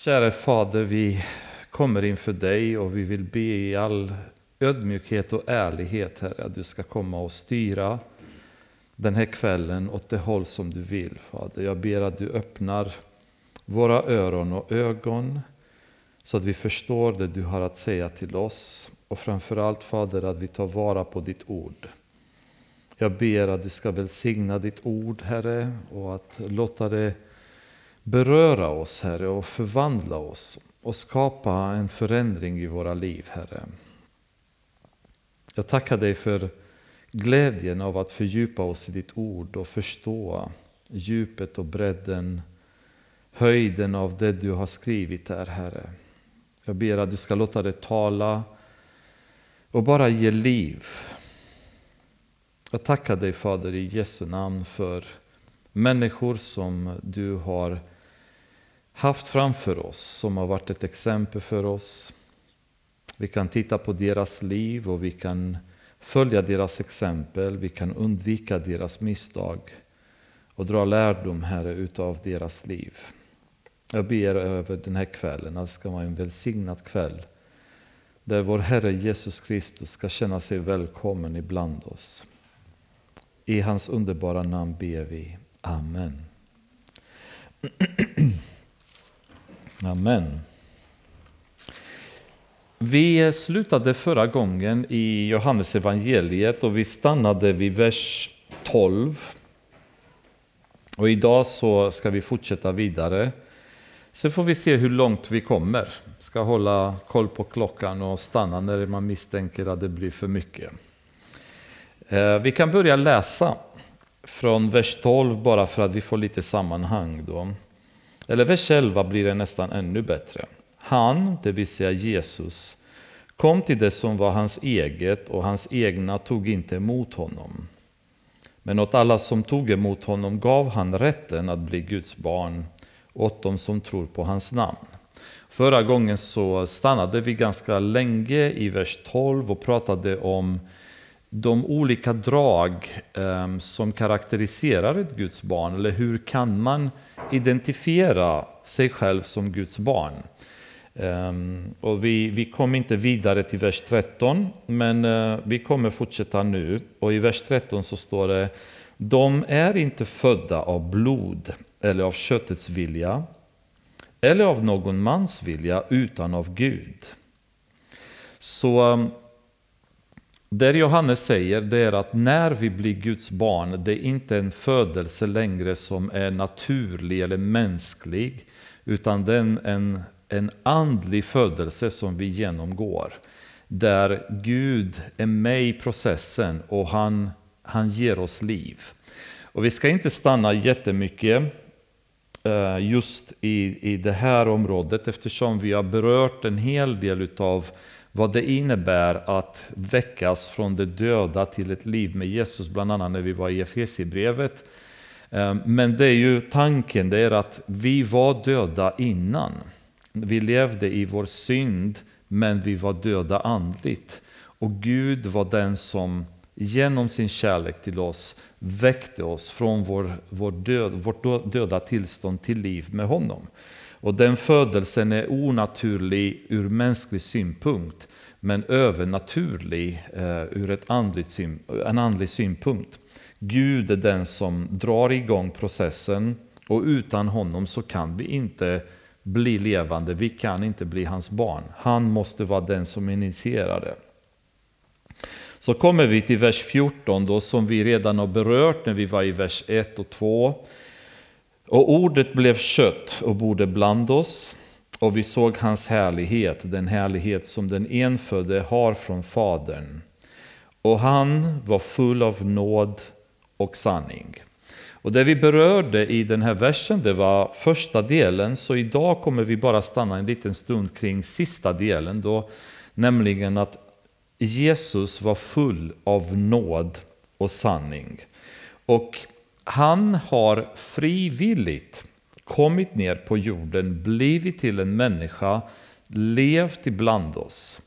Kära Fader, vi kommer inför dig och vi vill be i all ödmjukhet och ärlighet, Herre, att du ska komma och styra den här kvällen åt det håll som du vill, Fader. Jag ber att du öppnar våra öron och ögon så att vi förstår det du har att säga till oss. Och framförallt, Fader, att vi tar vara på ditt ord. Jag ber att du ska välsigna ditt ord, Herre, och att låta det beröra oss, Herre, och förvandla oss och skapa en förändring i våra liv, Herre. Jag tackar dig för glädjen av att fördjupa oss i ditt ord och förstå djupet och bredden, höjden av det du har skrivit där, Herre. Jag ber att du ska låta det tala och bara ge liv. Jag tackar dig Fader i Jesu namn för människor som du har haft framför oss, som har varit ett exempel för oss. Vi kan titta på deras liv och vi kan följa deras exempel, vi kan undvika deras misstag och dra lärdom, Herre, utav deras liv. Jag ber över den här kvällen att det ska vara en välsignad kväll där vår Herre Jesus Kristus ska känna sig välkommen ibland oss. I hans underbara namn ber vi. Amen. Amen. Vi slutade förra gången i Johannes evangeliet och vi stannade vid vers 12. Och idag så ska vi fortsätta vidare. Så får vi se hur långt vi kommer. Ska hålla koll på klockan och stanna när man misstänker att det blir för mycket. Eh, vi kan börja läsa från vers 12 bara för att vi får lite sammanhang då. Eller vers 11 blir det nästan ännu bättre. Han, det vill säga Jesus, kom till det som var hans eget och hans egna tog inte emot honom. Men åt alla som tog emot honom gav han rätten att bli Guds barn, åt dem som tror på hans namn. Förra gången så stannade vi ganska länge i vers 12 och pratade om de olika drag ehm, som karaktäriserar ett Guds barn, eller hur kan man identifiera sig själv som Guds barn? Ehm, och vi, vi kom inte vidare till vers 13, men eh, vi kommer fortsätta nu. Och i vers 13 så står det De är inte födda av blod eller av köttets vilja eller av någon mans vilja utan av Gud. Så ehm, det Johannes säger det är att när vi blir Guds barn, det är inte en födelse längre som är naturlig eller mänsklig, utan det är en, en andlig födelse som vi genomgår. Där Gud är med i processen och han, han ger oss liv. Och vi ska inte stanna jättemycket eh, just i, i det här området eftersom vi har berört en hel del utav vad det innebär att väckas från det döda till ett liv med Jesus, bland annat när vi var i Efesierbrevet. Ehm, men det är ju tanken, det är att vi var döda innan. Vi levde i vår synd, men vi var döda andligt. Och Gud var den som genom sin kärlek till oss väckte oss från vår, vår död, vårt döda tillstånd till liv med honom. Och den födelsen är onaturlig ur mänsklig synpunkt, men övernaturlig eh, ur ett andligt en andlig synpunkt. Gud är den som drar igång processen och utan honom så kan vi inte bli levande, vi kan inte bli hans barn. Han måste vara den som initierar det. Så kommer vi till vers 14 då, som vi redan har berört när vi var i vers 1 och 2. Och ordet blev kött och bodde bland oss, och vi såg hans härlighet, den härlighet som den enfödde har från Fadern. Och han var full av nåd och sanning. Och det vi berörde i den här versen, det var första delen, så idag kommer vi bara stanna en liten stund kring sista delen, då, nämligen att Jesus var full av nåd och sanning. Och han har frivilligt kommit ner på jorden, blivit till en människa, levt ibland oss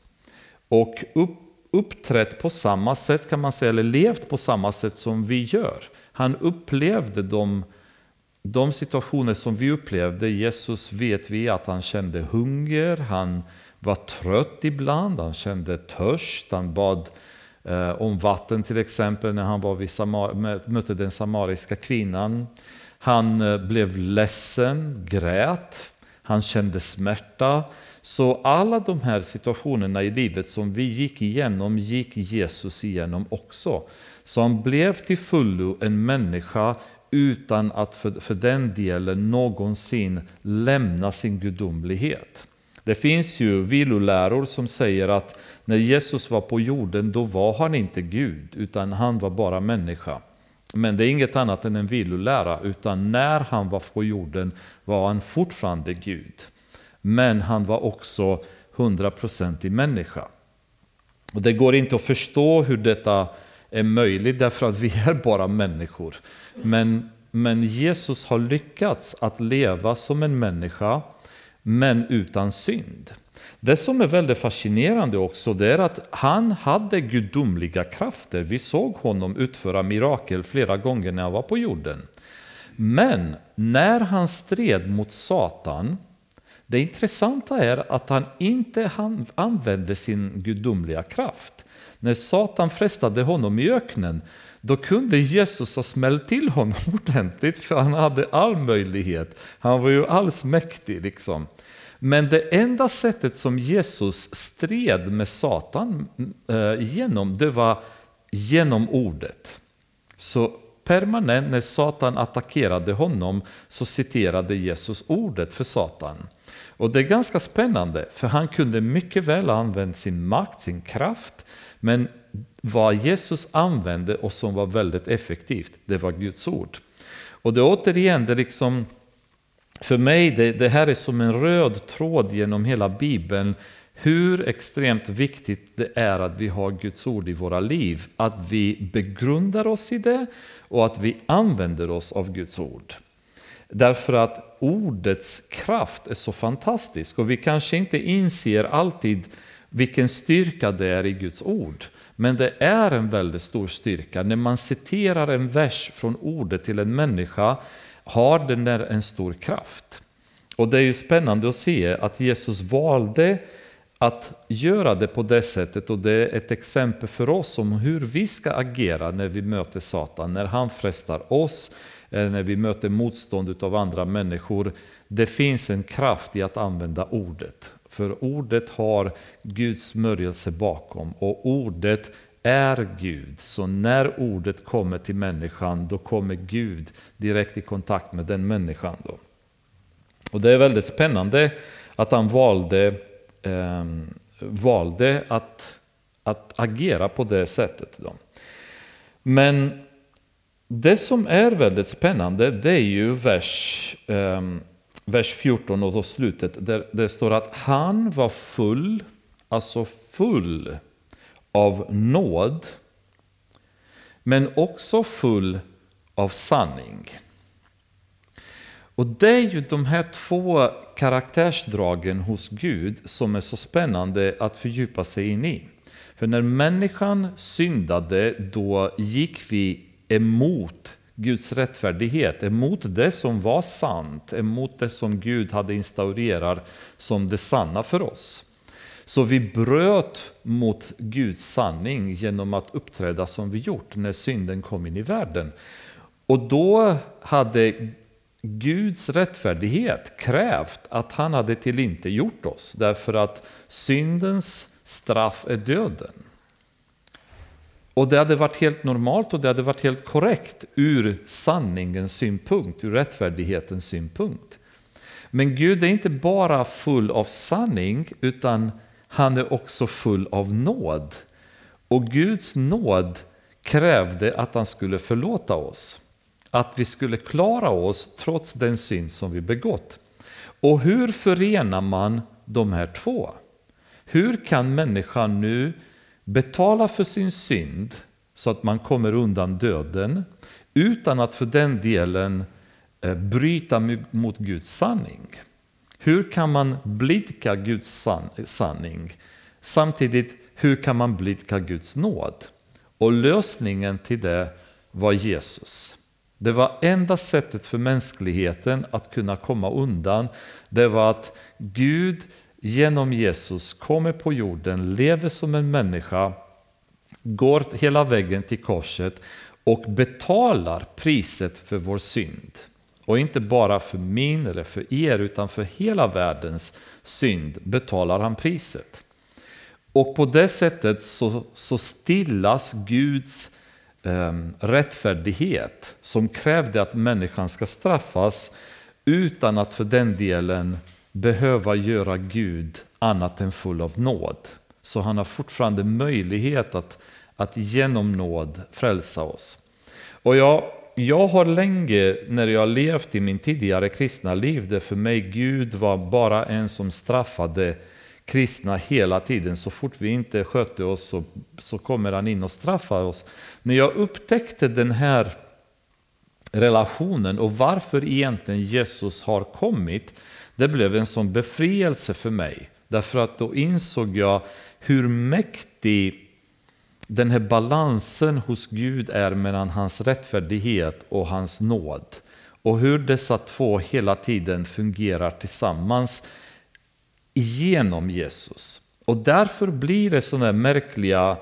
och upp, uppträtt på samma sätt kan man säga, eller levt på samma sätt som vi gör. Han upplevde de de situationer som vi upplevde, Jesus vet vi att han kände hunger, han var trött ibland, han kände törst, han bad Eh, om vatten till exempel när han var vid Samar mötte den samariska kvinnan. Han eh, blev ledsen, grät, han kände smärta. Så alla de här situationerna i livet som vi gick igenom gick Jesus igenom också. Så han blev till fullo en människa utan att för, för den delen någonsin lämna sin gudomlighet. Det finns ju viloläror som säger att när Jesus var på jorden då var han inte Gud utan han var bara människa. Men det är inget annat än en vilolära utan när han var på jorden var han fortfarande Gud. Men han var också 100% i människa. Och det går inte att förstå hur detta är möjligt därför att vi är bara människor. Men, men Jesus har lyckats att leva som en människa men utan synd. Det som är väldigt fascinerande också det är att han hade gudomliga krafter. Vi såg honom utföra mirakel flera gånger när han var på jorden. Men när han stred mot Satan, det intressanta är att han inte använde sin gudomliga kraft. När Satan frestade honom i öknen, då kunde Jesus ha smällt till honom ordentligt för han hade all möjlighet. Han var ju allsmäktig liksom. Men det enda sättet som Jesus stred med Satan eh, genom, det var genom ordet. Så permanent när Satan attackerade honom så citerade Jesus ordet för Satan. Och det är ganska spännande, för han kunde mycket väl ha använt sin makt, sin kraft, men vad Jesus använde och som var väldigt effektivt, det var Guds ord. Och det är återigen, det liksom för mig, det, det här är som en röd tråd genom hela Bibeln, hur extremt viktigt det är att vi har Guds ord i våra liv. Att vi begrundar oss i det och att vi använder oss av Guds ord. Därför att ordets kraft är så fantastisk och vi kanske inte inser alltid vilken styrka det är i Guds ord. Men det är en väldigt stor styrka. När man citerar en vers från ordet till en människa har den där en stor kraft. Och det är ju spännande att se att Jesus valde att göra det på det sättet och det är ett exempel för oss om hur vi ska agera när vi möter Satan, när han frestar oss, när vi möter motstånd av andra människor. Det finns en kraft i att använda ordet. För ordet har Guds smörjelse bakom och ordet är Gud. Så när ordet kommer till människan, då kommer Gud direkt i kontakt med den människan. Då. Och Det är väldigt spännande att han valde, eh, valde att, att agera på det sättet. Då. Men det som är väldigt spännande, det är ju vers, eh, vers 14 och då slutet, där det står att han var full, alltså full av nåd, men också full av sanning. Och det är ju de här två karaktärsdragen hos Gud som är så spännande att fördjupa sig in i. För när människan syndade, då gick vi emot Guds rättfärdighet, emot det som var sant, emot det som Gud hade instaurerat som det sanna för oss. Så vi bröt mot Guds sanning genom att uppträda som vi gjort när synden kom in i världen. Och då hade Guds rättfärdighet krävt att han hade tillintetgjort oss därför att syndens straff är döden. Och det hade varit helt normalt och det hade varit helt korrekt ur sanningens synpunkt, ur rättfärdighetens synpunkt. Men Gud är inte bara full av sanning utan han är också full av nåd. Och Guds nåd krävde att han skulle förlåta oss. Att vi skulle klara oss trots den synd som vi begått. Och hur förenar man de här två? Hur kan människan nu betala för sin synd så att man kommer undan döden utan att för den delen eh, bryta mot Guds sanning? Hur kan man blidka Guds sanning? Samtidigt, hur kan man blidka Guds nåd? Och lösningen till det var Jesus. Det var enda sättet för mänskligheten att kunna komma undan. Det var att Gud genom Jesus kommer på jorden, lever som en människa, går hela vägen till korset och betalar priset för vår synd. Och inte bara för min eller för er, utan för hela världens synd betalar han priset. Och på det sättet så, så stillas Guds eh, rättfärdighet som krävde att människan ska straffas utan att för den delen behöva göra Gud annat än full av nåd. Så han har fortfarande möjlighet att, att genom nåd frälsa oss. Och jag, jag har länge, när jag levt i min tidigare kristna liv, där för mig Gud var bara en som straffade kristna hela tiden. Så fort vi inte skötte oss så, så kommer han in och straffar oss. När jag upptäckte den här relationen och varför egentligen Jesus har kommit, det blev en sån befrielse för mig. Därför att då insåg jag hur mäktig den här balansen hos Gud är mellan hans rättfärdighet och hans nåd. Och hur dessa två hela tiden fungerar tillsammans genom Jesus. Och därför blir det sådana märkliga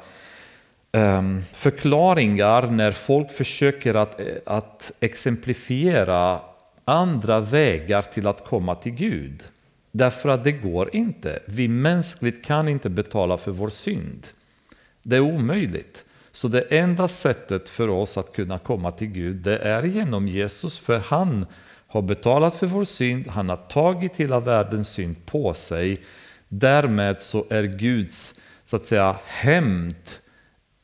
ehm, förklaringar när folk försöker att, att exemplifiera andra vägar till att komma till Gud. Därför att det går inte. Vi mänskligt kan inte betala för vår synd. Det är omöjligt. Så det enda sättet för oss att kunna komma till Gud det är genom Jesus, för han har betalat för vår synd, han har tagit hela världens synd på sig. Därmed så är Guds så att säga hämnd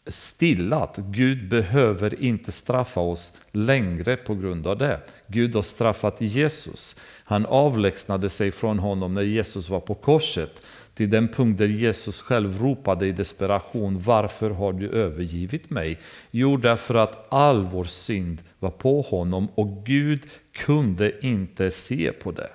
stillat. Gud behöver inte straffa oss längre på grund av det. Gud har straffat Jesus. Han avlägsnade sig från honom när Jesus var på korset till den punkt där Jesus själv ropade i desperation Varför har du övergivit mig? Jo, därför att all vår synd var på honom och Gud kunde inte se på det.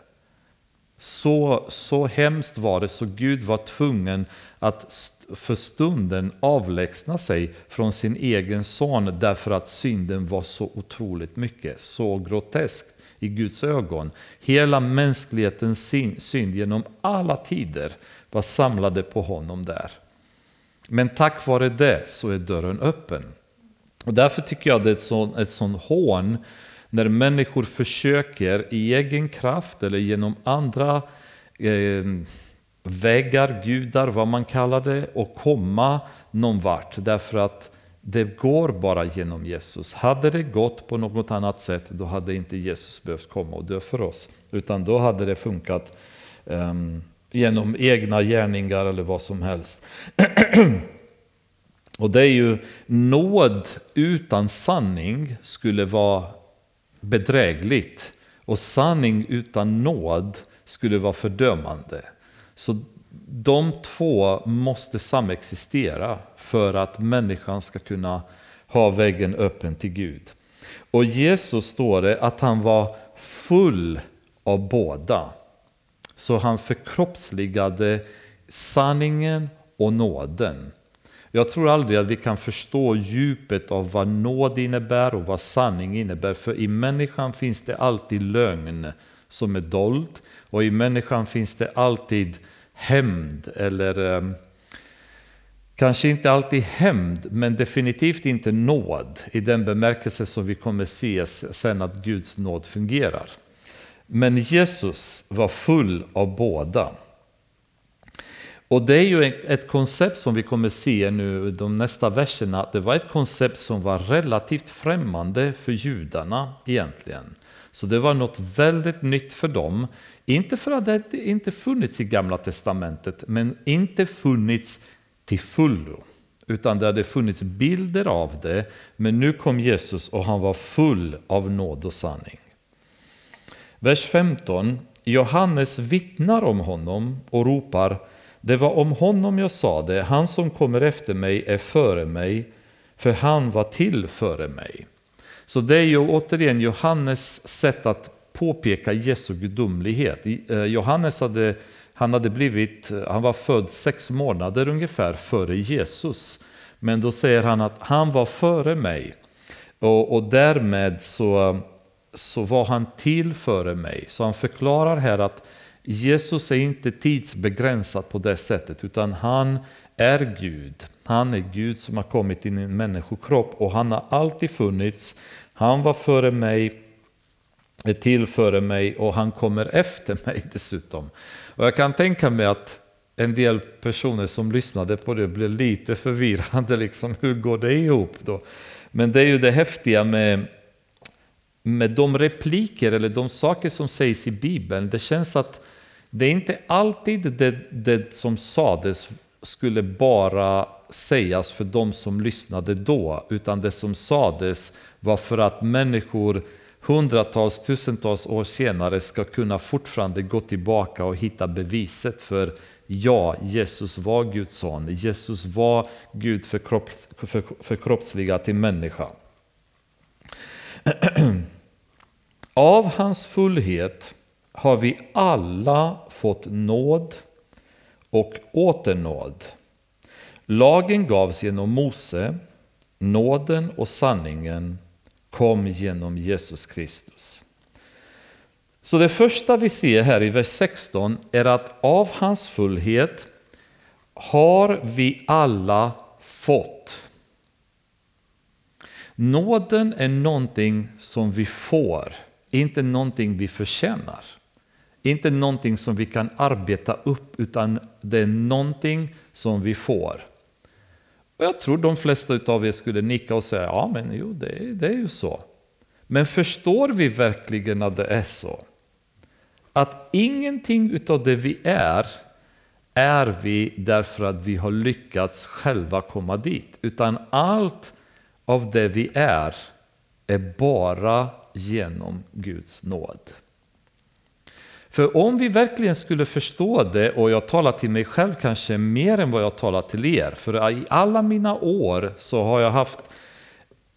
Så, så hemskt var det så Gud var tvungen att för stunden avlägsna sig från sin egen son därför att synden var så otroligt mycket, så groteskt i Guds ögon. Hela mänsklighetens synd genom alla tider var samlade på honom där. Men tack vare det så är dörren öppen. Och därför tycker jag det är ett sånt, ett sånt hån när människor försöker i egen kraft eller genom andra eh, vägar, gudar, vad man kallar det, och komma någon vart. Därför att det går bara genom Jesus. Hade det gått på något annat sätt, då hade inte Jesus behövt komma och dö för oss. Utan då hade det funkat um, genom egna gärningar eller vad som helst. och det är ju nåd utan sanning skulle vara bedrägligt. Och sanning utan nåd skulle vara fördömande. Så de två måste samexistera för att människan ska kunna ha vägen öppen till Gud. Och Jesus står det att han var full av båda. Så han förkroppsligade sanningen och nåden. Jag tror aldrig att vi kan förstå djupet av vad nåd innebär och vad sanning innebär. För i människan finns det alltid lögn som är dold. Och i människan finns det alltid hämnd eller eh, Kanske inte alltid hämnd, men definitivt inte nåd i den bemärkelse som vi kommer se sen att Guds nåd fungerar. Men Jesus var full av båda. Och det är ju ett koncept som vi kommer se nu de nästa verserna. Det var ett koncept som var relativt främmande för judarna egentligen. Så det var något väldigt nytt för dem. Inte för att det inte funnits i Gamla Testamentet, men inte funnits till fullo. Utan det hade funnits bilder av det, men nu kom Jesus och han var full av nåd och sanning. Vers 15. Johannes vittnar om honom och ropar Det var om honom jag sa det, han som kommer efter mig är före mig, för han var till före mig. Så det är ju återigen Johannes sätt att påpeka Jesu gudomlighet. Eh, Johannes hade, han hade blivit, eh, han var född sex månader ungefär före Jesus. Men då säger han att han var före mig. Och, och därmed så, så var han till före mig. Så han förklarar här att Jesus är inte tidsbegränsad på det sättet, utan han är Gud. Han är Gud som har kommit in i en människokropp och han har alltid funnits. Han var före mig, är till före mig och han kommer efter mig dessutom. Och jag kan tänka mig att en del personer som lyssnade på det blev lite förvirrande, liksom, hur går det ihop då? Men det är ju det häftiga med, med de repliker eller de saker som sägs i Bibeln. Det känns att det är inte alltid det, det som sades skulle bara sägas för de som lyssnade då, utan det som sades var för att människor hundratals, tusentals år senare ska kunna fortfarande gå tillbaka och hitta beviset för ja, Jesus var Guds son. Jesus var Gud förkropps, för, förkroppsliga till människa. Av hans fullhet har vi alla fått nåd och åternåd. Lagen gavs genom Mose, nåden och sanningen kom genom Jesus Kristus. Så det första vi ser här i vers 16 är att av hans fullhet har vi alla fått. Nåden är någonting som vi får, inte någonting vi förtjänar. Inte någonting som vi kan arbeta upp, utan det är någonting som vi får. Och jag tror de flesta av er skulle nicka och säga, ja men jo, det, det är ju så. Men förstår vi verkligen att det är så? Att ingenting utav det vi är, är vi därför att vi har lyckats själva komma dit. Utan allt av det vi är, är bara genom Guds nåd. För om vi verkligen skulle förstå det, och jag talar till mig själv kanske mer än vad jag talar till er, för i alla mina år så har jag haft,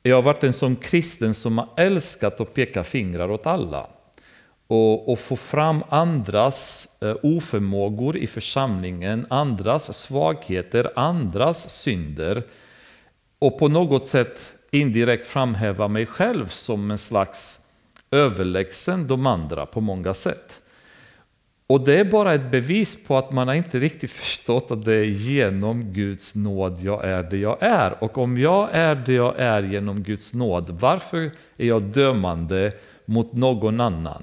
jag har varit en sån kristen som har älskat att peka fingrar åt alla. Och, och få fram andras eh, oförmågor i församlingen, andras svagheter, andras synder. Och på något sätt indirekt framhäva mig själv som en slags överlägsen de andra på många sätt. Och det är bara ett bevis på att man har inte riktigt förstått att det är genom Guds nåd jag är det jag är. Och om jag är det jag är genom Guds nåd, varför är jag dömande mot någon annan?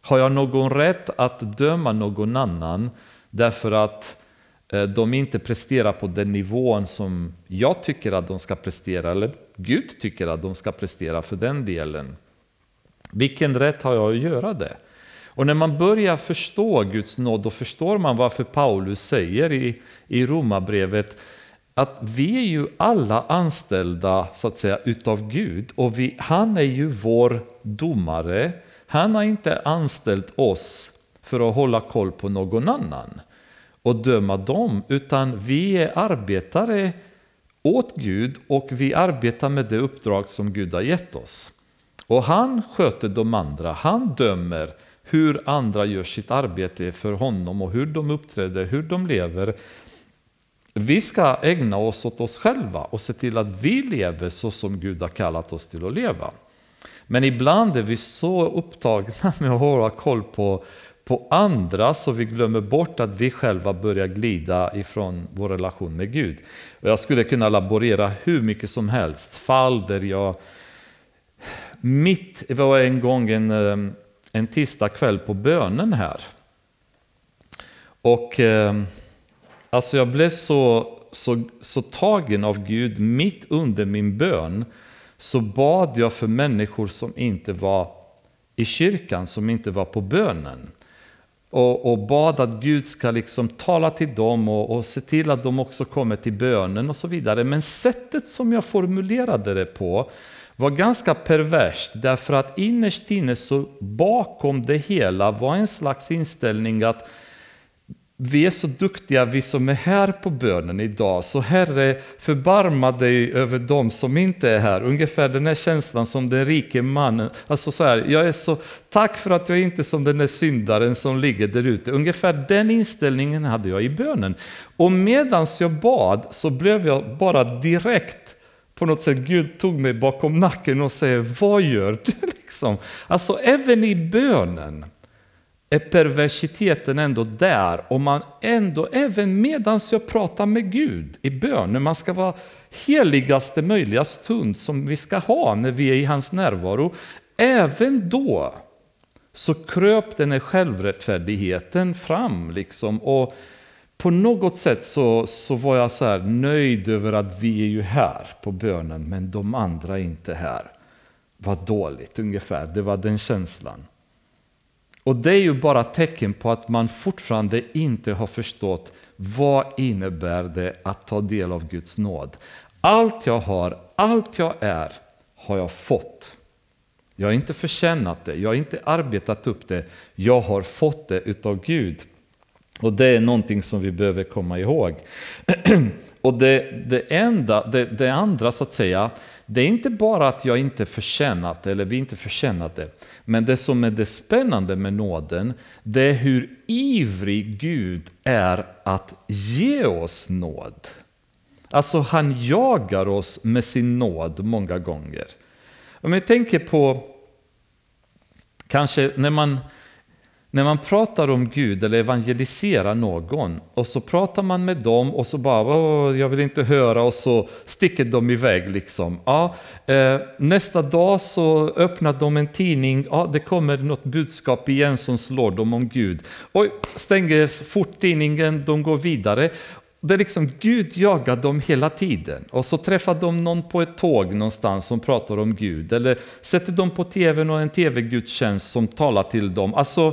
Har jag någon rätt att döma någon annan därför att eh, de inte presterar på den nivån som jag tycker att de ska prestera, eller Gud tycker att de ska prestera för den delen? Vilken rätt har jag att göra det? Och när man börjar förstå Guds nåd, då förstår man varför Paulus säger i, i Romarbrevet att vi är ju alla anställda så att säga utav Gud och vi, han är ju vår domare. Han har inte anställt oss för att hålla koll på någon annan och döma dem, utan vi är arbetare åt Gud och vi arbetar med det uppdrag som Gud har gett oss. Och han sköter de andra, han dömer, hur andra gör sitt arbete för honom och hur de uppträder, hur de lever. Vi ska ägna oss åt oss själva och se till att vi lever så som Gud har kallat oss till att leva. Men ibland är vi så upptagna med att hålla koll på, på andra så vi glömmer bort att vi själva börjar glida ifrån vår relation med Gud. Och jag skulle kunna laborera hur mycket som helst, fall där jag mitt, det var en gång en eh, en tisdag kväll på bönen här. Och eh, alltså jag blev så, så, så tagen av Gud mitt under min bön så bad jag för människor som inte var i kyrkan, som inte var på bönen. Och, och bad att Gud ska liksom tala till dem och, och se till att de också kommer till bönen och så vidare. Men sättet som jag formulerade det på var ganska perverst därför att innerst inne så bakom det hela var en slags inställning att vi är så duktiga vi som är här på bönen idag, så Herre förbarma dig över dem som inte är här. Ungefär den här känslan som den rike mannen, alltså så här, jag är så, tack för att jag inte är som den där syndaren som ligger där ute. Ungefär den inställningen hade jag i bönen. Och medans jag bad så blev jag bara direkt på något sätt Gud tog mig bakom nacken och säger, vad gör du? Liksom. Alltså även i bönen är perversiteten ändå där och man ändå, även medan jag pratar med Gud i bön, när man ska vara heligaste möjliga stund som vi ska ha när vi är i hans närvaro, även då så kröp den här självrättfärdigheten fram liksom och på något sätt så, så var jag så här nöjd över att vi är ju här på bönen men de andra är inte här. Vad dåligt ungefär, det var den känslan. Och det är ju bara tecken på att man fortfarande inte har förstått vad innebär det att ta del av Guds nåd. Allt jag har, allt jag är, har jag fått. Jag har inte förtjänat det, jag har inte arbetat upp det, jag har fått det utav Gud. Och det är någonting som vi behöver komma ihåg. Och det, det, enda, det, det, andra så att säga, det är inte bara att jag inte förtjänat eller vi inte förtjänat det. Men det som är det spännande med nåden, det är hur ivrig Gud är att ge oss nåd. Alltså han jagar oss med sin nåd många gånger. Om jag tänker på, kanske när man när man pratar om Gud eller evangeliserar någon och så pratar man med dem och så bara jag vill inte höra och så sticker de iväg. Liksom. Ja, eh, nästa dag så öppnar de en tidning, ja, det kommer något budskap igen som slår dem om Gud. Oj, stänger fort tidningen, de går vidare. Det är liksom Gud jagar dem hela tiden. Och så träffar de någon på ett tåg någonstans som pratar om Gud. Eller sätter de på tv och en tv-gudstjänst som talar till dem. Alltså,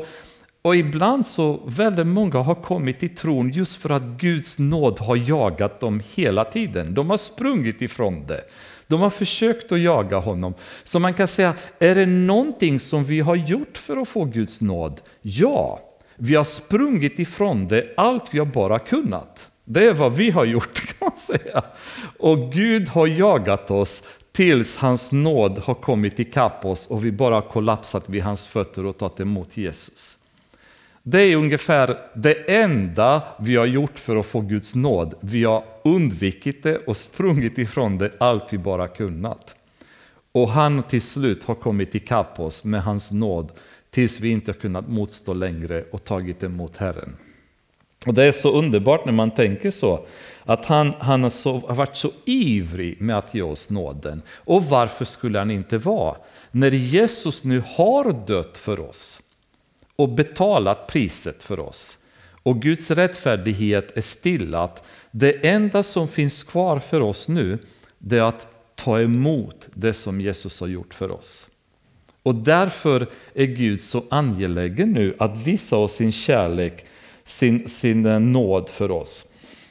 och ibland så väldigt många har kommit till tron just för att Guds nåd har jagat dem hela tiden. De har sprungit ifrån det. De har försökt att jaga honom. Så man kan säga, är det någonting som vi har gjort för att få Guds nåd? Ja, vi har sprungit ifrån det allt vi har bara kunnat. Det är vad vi har gjort kan man säga. Och Gud har jagat oss tills hans nåd har kommit ikapp oss och vi bara kollapsat vid hans fötter och tagit emot Jesus. Det är ungefär det enda vi har gjort för att få Guds nåd. Vi har undvikit det och sprungit ifrån det allt vi bara kunnat. Och han till slut har kommit ikapp oss med hans nåd tills vi inte kunnat motstå längre och tagit emot Herren. Och Det är så underbart när man tänker så, att han, han har, så, har varit så ivrig med att ge oss nåden. Och varför skulle han inte vara? När Jesus nu har dött för oss, och betalat priset för oss. Och Guds rättfärdighet är stillat. Det enda som finns kvar för oss nu, det är att ta emot det som Jesus har gjort för oss. Och därför är Gud så angelägen nu att visa oss sin kärlek, sin, sin eh, nåd för oss.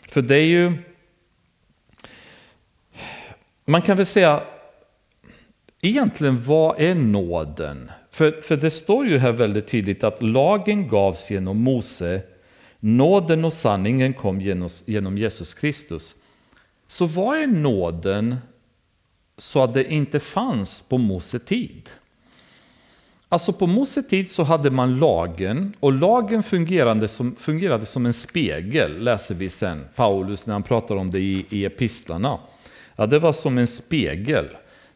För det är ju... Man kan väl säga, egentligen vad är nåden? För, för det står ju här väldigt tydligt att lagen gavs genom Mose, nåden och sanningen kom genom, genom Jesus Kristus. Så vad är nåden så att det inte fanns på Mose tid? Alltså på Mose tid så hade man lagen och lagen fungerade som, fungerade som en spegel, läser vi sen, Paulus när han pratar om det i, i epistlarna. Ja, det var som en spegel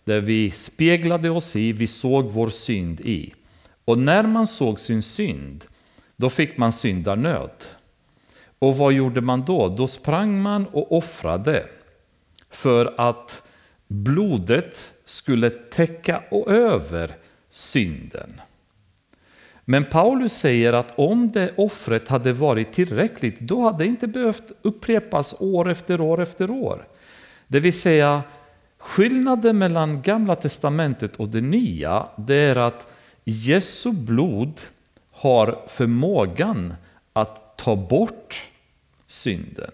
där vi speglade oss i, vi såg vår synd i. Och när man såg sin synd, då fick man syndarnöd. Och vad gjorde man då? Då sprang man och offrade för att blodet skulle täcka och över synden. Men Paulus säger att om det offret hade varit tillräckligt, då hade det inte behövt upprepas år efter år efter år. Det vill säga, Skillnaden mellan Gamla Testamentet och det Nya, det är att Jesu blod har förmågan att ta bort synden.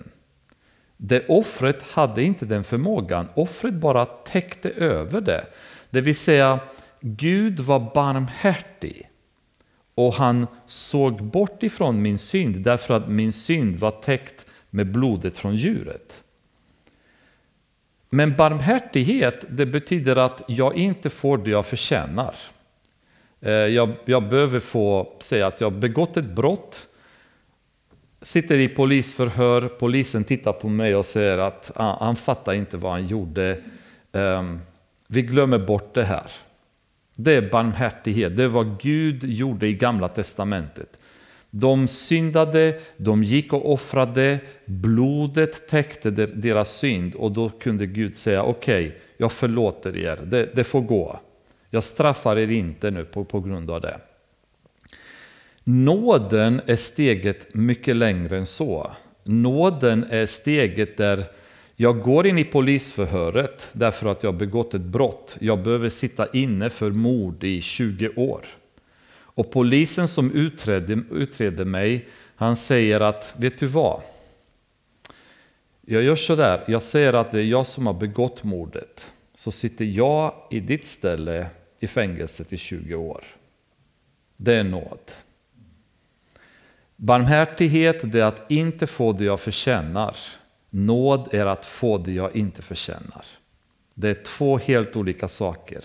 Det offret hade inte den förmågan, offret bara täckte över det. Det vill säga, Gud var barmhärtig och han såg bort ifrån min synd därför att min synd var täckt med blodet från djuret. Men barmhärtighet, det betyder att jag inte får det jag förtjänar. Eh, jag, jag behöver få säga att jag har begått ett brott, sitter i polisförhör, polisen tittar på mig och säger att ah, han fattar inte vad han gjorde. um, vi glömmer bort det här. Det är barmhärtighet, det är vad Gud gjorde i Gamla Testamentet. De syndade, de gick och offrade, blodet täckte deras synd och då kunde Gud säga okej, okay, jag förlåter er, det, det, får gå. Jag straffar er inte nu på, på grund av det. Nåden är steget mycket längre än så. Nåden är steget där jag går in i polisförhöret därför att jag begått ett brott. Jag behöver sitta inne för mord i 20 år. Och polisen som utredde, utredde mig, han säger att, vet du vad? Jag gör sådär, jag säger att det är jag som har begått mordet. Så sitter jag i ditt ställe i fängelset i 20 år. Det är nåd. Barmhärtighet det är att inte få det jag förtjänar. Nåd är att få det jag inte förtjänar. Det är två helt olika saker.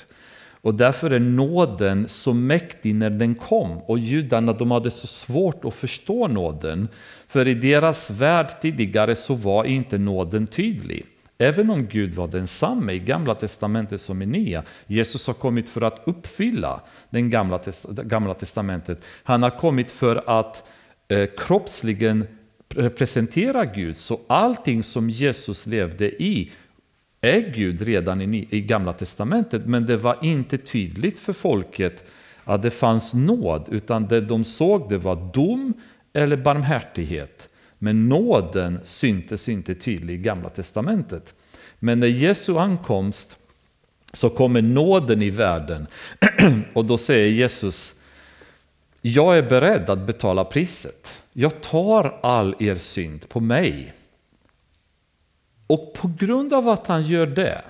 Och därför är nåden så mäktig när den kom. Och judarna de hade så svårt att förstå nåden. För i deras värld tidigare så var inte nåden tydlig. Även om Gud var densamme i Gamla Testamentet som i Nya. Jesus har kommit för att uppfylla den gamla, gamla Testamentet. Han har kommit för att eh, kroppsligen representera Gud. Så allting som Jesus levde i är Gud redan i, i Gamla Testamentet. Men det var inte tydligt för folket att det fanns nåd. Utan det de såg det var dom eller barmhärtighet. Men nåden syntes inte tydligt i Gamla Testamentet. Men när Jesu ankomst så kommer nåden i världen. Och då säger Jesus, jag är beredd att betala priset. Jag tar all er synd på mig. Och på grund av att han gör det,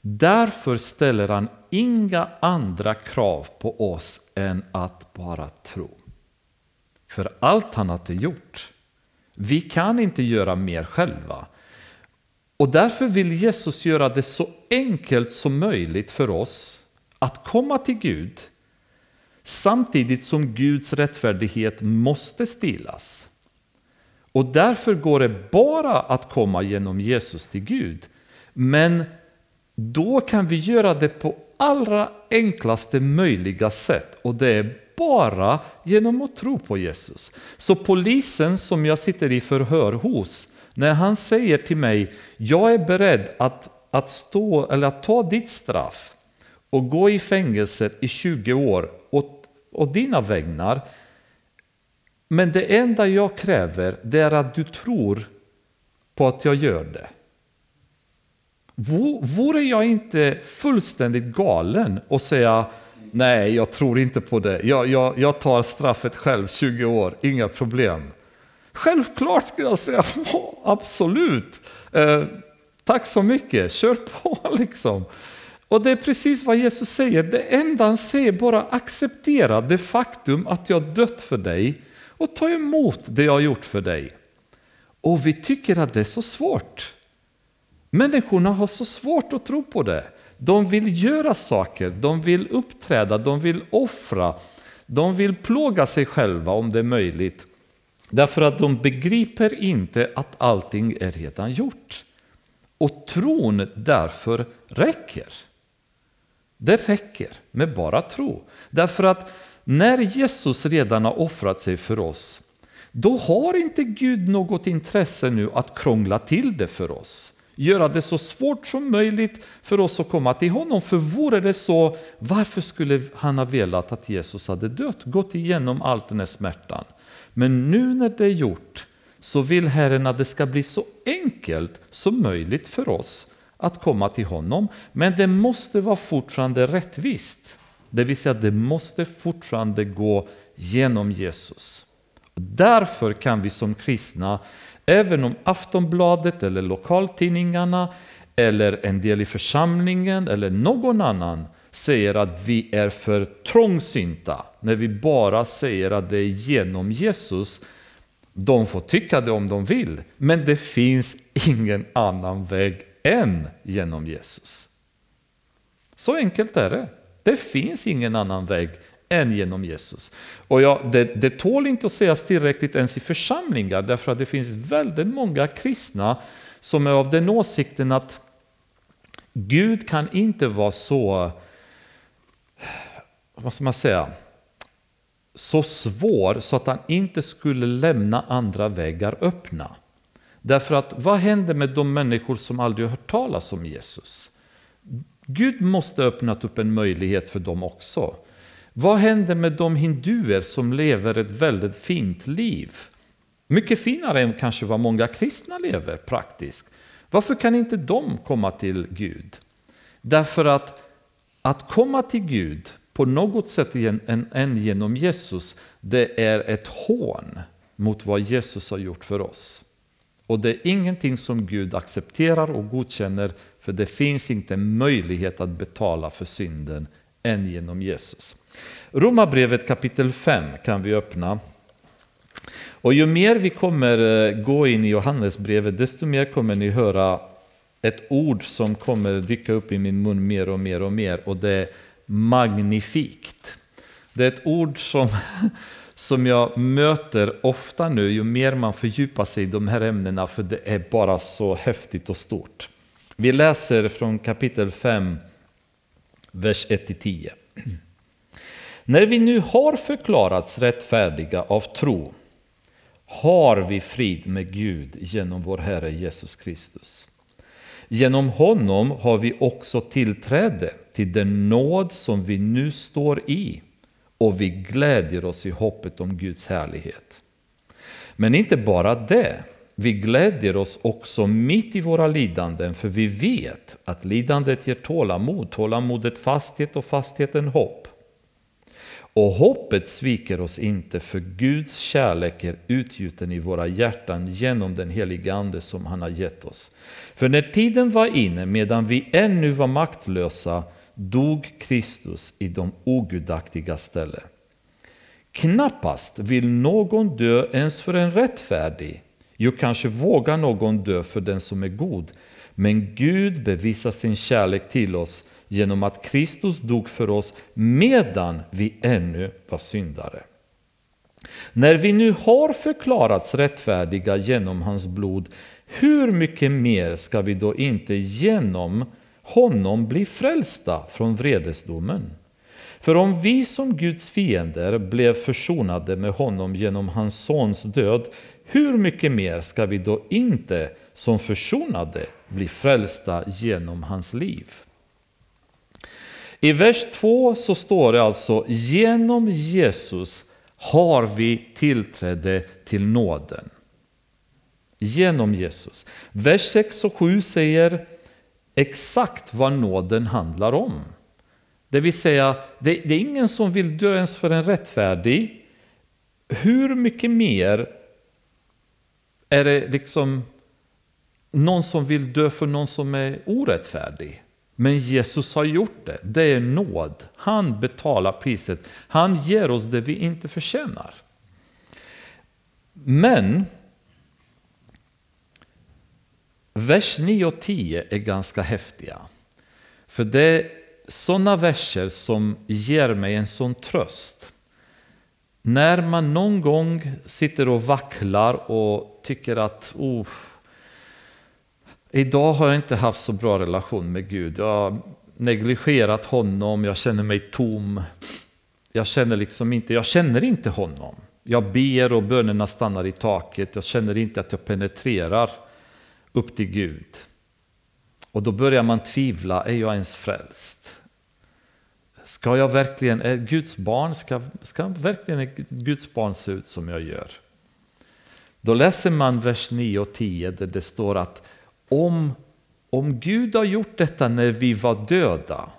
därför ställer han inga andra krav på oss än att bara tro. För allt han har gjort. Vi kan inte göra mer själva. Och därför vill Jesus göra det så enkelt som möjligt för oss att komma till Gud samtidigt som Guds rättfärdighet måste stillas. Och därför går det bara att komma genom Jesus till Gud. Men då kan vi göra det på allra enklaste möjliga sätt och det är bara genom att tro på Jesus. Så polisen som jag sitter i förhör hos, när han säger till mig, jag är beredd att, att, stå, eller att ta ditt straff och gå i fängelset i 20 år åt, åt dina vägnar. Men det enda jag kräver det är att du tror på att jag gör det. Vore jag inte fullständigt galen och säga nej, jag tror inte på det. Jag, jag, jag tar straffet själv, 20 år, inga problem. Självklart skulle jag säga, absolut. Eh, tack så mycket, kör på liksom. Och det är precis vad Jesus säger. Det enda han säger bara acceptera det faktum att jag dött för dig och ta emot det jag har gjort för dig. Och vi tycker att det är så svårt. Människorna har så svårt att tro på det. De vill göra saker, de vill uppträda, de vill offra, de vill plåga sig själva om det är möjligt. Därför att de begriper inte att allting är redan gjort. Och tron därför räcker. Det räcker med bara tro. Därför att när Jesus redan har offrat sig för oss, då har inte Gud något intresse nu att krångla till det för oss. Göra det så svårt som möjligt för oss att komma till honom. För vore det så, varför skulle han ha velat att Jesus hade dött, gått igenom all den här smärtan? Men nu när det är gjort så vill Herren att det ska bli så enkelt som möjligt för oss att komma till honom. Men det måste vara fortfarande rättvist. Det vill säga det måste fortfarande gå genom Jesus. Därför kan vi som kristna, även om Aftonbladet eller lokaltidningarna eller en del i församlingen eller någon annan säger att vi är för trångsynta, när vi bara säger att det är genom Jesus, de får tycka det om de vill, men det finns ingen annan väg än genom Jesus. Så enkelt är det. Det finns ingen annan väg än genom Jesus. Och ja, det, det tål inte att sägas tillräckligt ens i församlingar, därför att det finns väldigt många kristna som är av den åsikten att Gud kan inte vara så, vad ska man säga, så svår så att han inte skulle lämna andra vägar öppna. Därför att vad händer med de människor som aldrig har hört talas om Jesus? Gud måste ha öppnat upp en möjlighet för dem också. Vad händer med de hinduer som lever ett väldigt fint liv? Mycket finare än kanske vad många kristna lever praktiskt. Varför kan inte de komma till Gud? Därför att att komma till Gud på något sätt än genom Jesus, det är ett hån mot vad Jesus har gjort för oss. Och det är ingenting som Gud accepterar och godkänner, för det finns inte möjlighet att betala för synden än genom Jesus. Romarbrevet kapitel 5 kan vi öppna. Och ju mer vi kommer eh, gå in i Johannesbrevet, desto mer kommer ni höra ett ord som kommer dyka upp i min mun mer och mer och mer och det är magnifikt. Det är ett ord som, som jag möter ofta nu ju mer man fördjupar sig i de här ämnena för det är bara så häftigt och stort. Vi läser från kapitel 5, vers 1-10. När vi nu har förklarats rättfärdiga av tro har vi frid med Gud genom vår Herre Jesus Kristus. Genom honom har vi också tillträde till den nåd som vi nu står i och vi glädjer oss i hoppet om Guds härlighet. Men inte bara det, vi glädjer oss också mitt i våra lidanden för vi vet att lidandet ger tålamod, tålamodet fasthet och fastheten hopp. Och hoppet sviker oss inte, för Guds kärlek är utgjuten i våra hjärtan genom den helige Ande som han har gett oss. För när tiden var inne, medan vi ännu var maktlösa, dog Kristus i de ogudaktiga ställe. Knappast vill någon dö ens för en rättfärdig, jo kanske vågar någon dö för den som är god. Men Gud bevisar sin kärlek till oss genom att Kristus dog för oss medan vi ännu var syndare. När vi nu har förklarats rättfärdiga genom hans blod, hur mycket mer ska vi då inte genom honom bli frälsta från vredesdomen? För om vi som Guds fiender blev försonade med honom genom hans sons död, hur mycket mer ska vi då inte som försonade bli frälsta genom hans liv? I vers 2 så står det alltså genom Jesus har vi tillträde till nåden. Genom Jesus. Vers 6 och 7 säger exakt vad nåden handlar om. Det vill säga, det, det är ingen som vill dö ens för en rättfärdig. Hur mycket mer är det liksom någon som vill dö för någon som är orättfärdig? Men Jesus har gjort det. Det är nåd. Han betalar priset. Han ger oss det vi inte förtjänar. Men vers 9 och 10 är ganska häftiga. För det är sådana verser som ger mig en sån tröst. När man någon gång sitter och vacklar och tycker att oh, Idag har jag inte haft så bra relation med Gud. Jag har negligerat honom, jag känner mig tom. Jag känner liksom inte, jag känner inte honom. Jag ber och bönerna stannar i taket. Jag känner inte att jag penetrerar upp till Gud. Och då börjar man tvivla, är jag ens frälst? Ska jag verkligen, är Guds barn, ska, ska verkligen ett Guds barn se ut som jag gör? Då läser man vers 9 och 10 där det står att om, om Gud har gjort detta när vi var döda,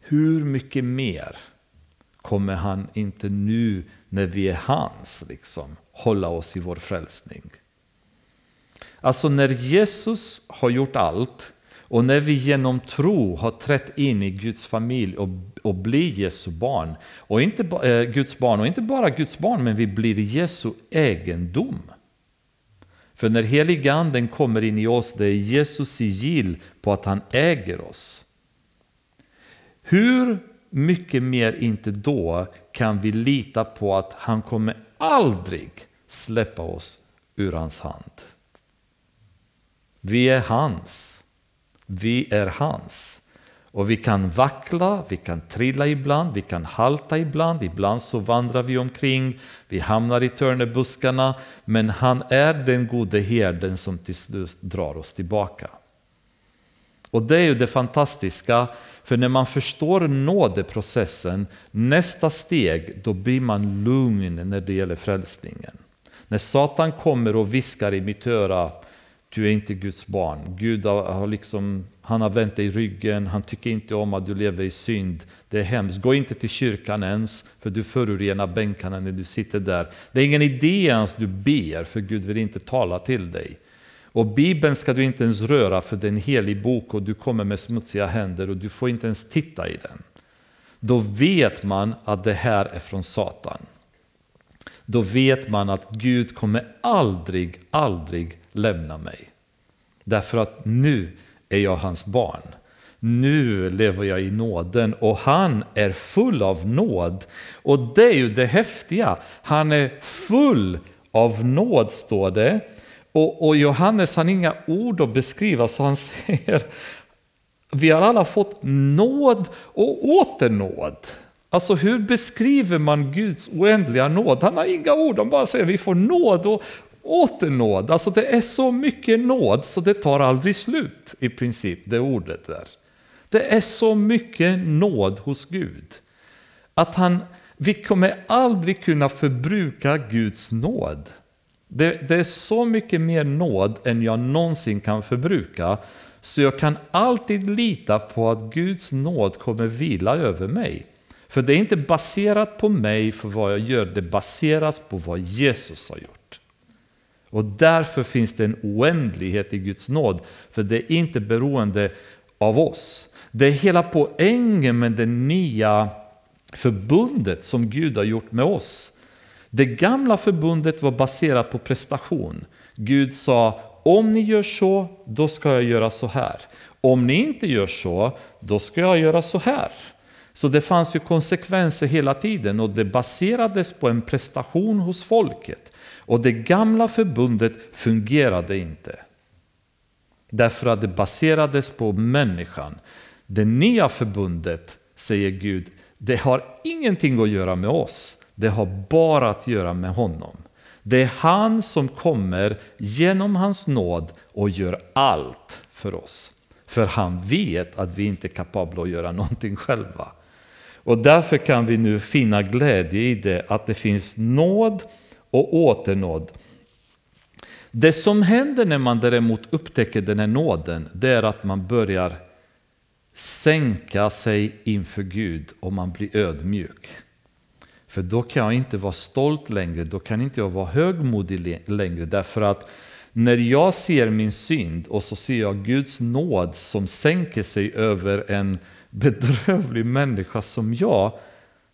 hur mycket mer kommer han inte nu när vi är hans liksom, hålla oss i vår frälsning? Alltså när Jesus har gjort allt och när vi genom tro har trätt in i Guds familj och, och blir Jesu barn, och inte, äh, Guds barn, och inte bara Guds barn, men vi blir Jesu egendom. För när heliganden kommer in i oss, det är Jesus sigill på att han äger oss. Hur mycket mer inte då kan vi lita på att han kommer aldrig släppa oss ur hans hand. Vi är hans. Vi är hans. Och vi kan vackla, vi kan trilla ibland, vi kan halta ibland, ibland så vandrar vi omkring, vi hamnar i törnebuskarna, men han är den gode herden som till slut drar oss tillbaka. Och det är ju det fantastiska, för när man förstår nådeprocessen, nästa steg, då blir man lugn när det gäller frälsningen. När Satan kommer och viskar i mitt öra, du är inte Guds barn. Gud har, liksom, han har vänt dig ryggen, han tycker inte om att du lever i synd. Det är hemskt. Gå inte till kyrkan ens, för du förorenar bänkarna när du sitter där. Det är ingen idé ens du ber, för Gud vill inte tala till dig. Och Bibeln ska du inte ens röra, för det är en helig bok och du kommer med smutsiga händer och du får inte ens titta i den. Då vet man att det här är från Satan. Då vet man att Gud kommer aldrig, aldrig lämna mig. Därför att nu är jag hans barn. Nu lever jag i nåden och han är full av nåd. Och det är ju det häftiga. Han är full av nåd står det. Och, och Johannes har inga ord att beskriva så han säger vi har alla fått nåd och åter nåd. Alltså hur beskriver man Guds oändliga nåd? Han har inga ord, han bara säger vi får nåd och åter nåd. Alltså det är så mycket nåd så det tar aldrig slut i princip, det ordet där. Det är så mycket nåd hos Gud. Att han, vi kommer aldrig kunna förbruka Guds nåd. Det, det, är så mycket mer nåd än jag någonsin kan förbruka. Så jag kan alltid lita på att Guds nåd kommer vila över mig. För det är inte baserat på mig för vad jag gör, det baseras på vad Jesus har gjort. Och därför finns det en oändlighet i Guds nåd, för det är inte beroende av oss. Det är hela poängen med det nya förbundet som Gud har gjort med oss. Det gamla förbundet var baserat på prestation. Gud sa, om ni gör så, då ska jag göra så här. Om ni inte gör så, då ska jag göra så här. Så det fanns ju konsekvenser hela tiden och det baserades på en prestation hos folket. Och det gamla förbundet fungerade inte. Därför att det baserades på människan. Det nya förbundet, säger Gud, det har ingenting att göra med oss. Det har bara att göra med honom. Det är han som kommer genom hans nåd och gör allt för oss. För han vet att vi inte är kapabla att göra någonting själva. Och därför kan vi nu finna glädje i det, att det finns nåd och åternåd. Det som händer när man däremot upptäcker den här nåden, det är att man börjar sänka sig inför Gud och man blir ödmjuk. För då kan jag inte vara stolt längre, då kan inte jag vara högmodig längre. Därför att när jag ser min synd och så ser jag Guds nåd som sänker sig över en bedrövlig människa som jag,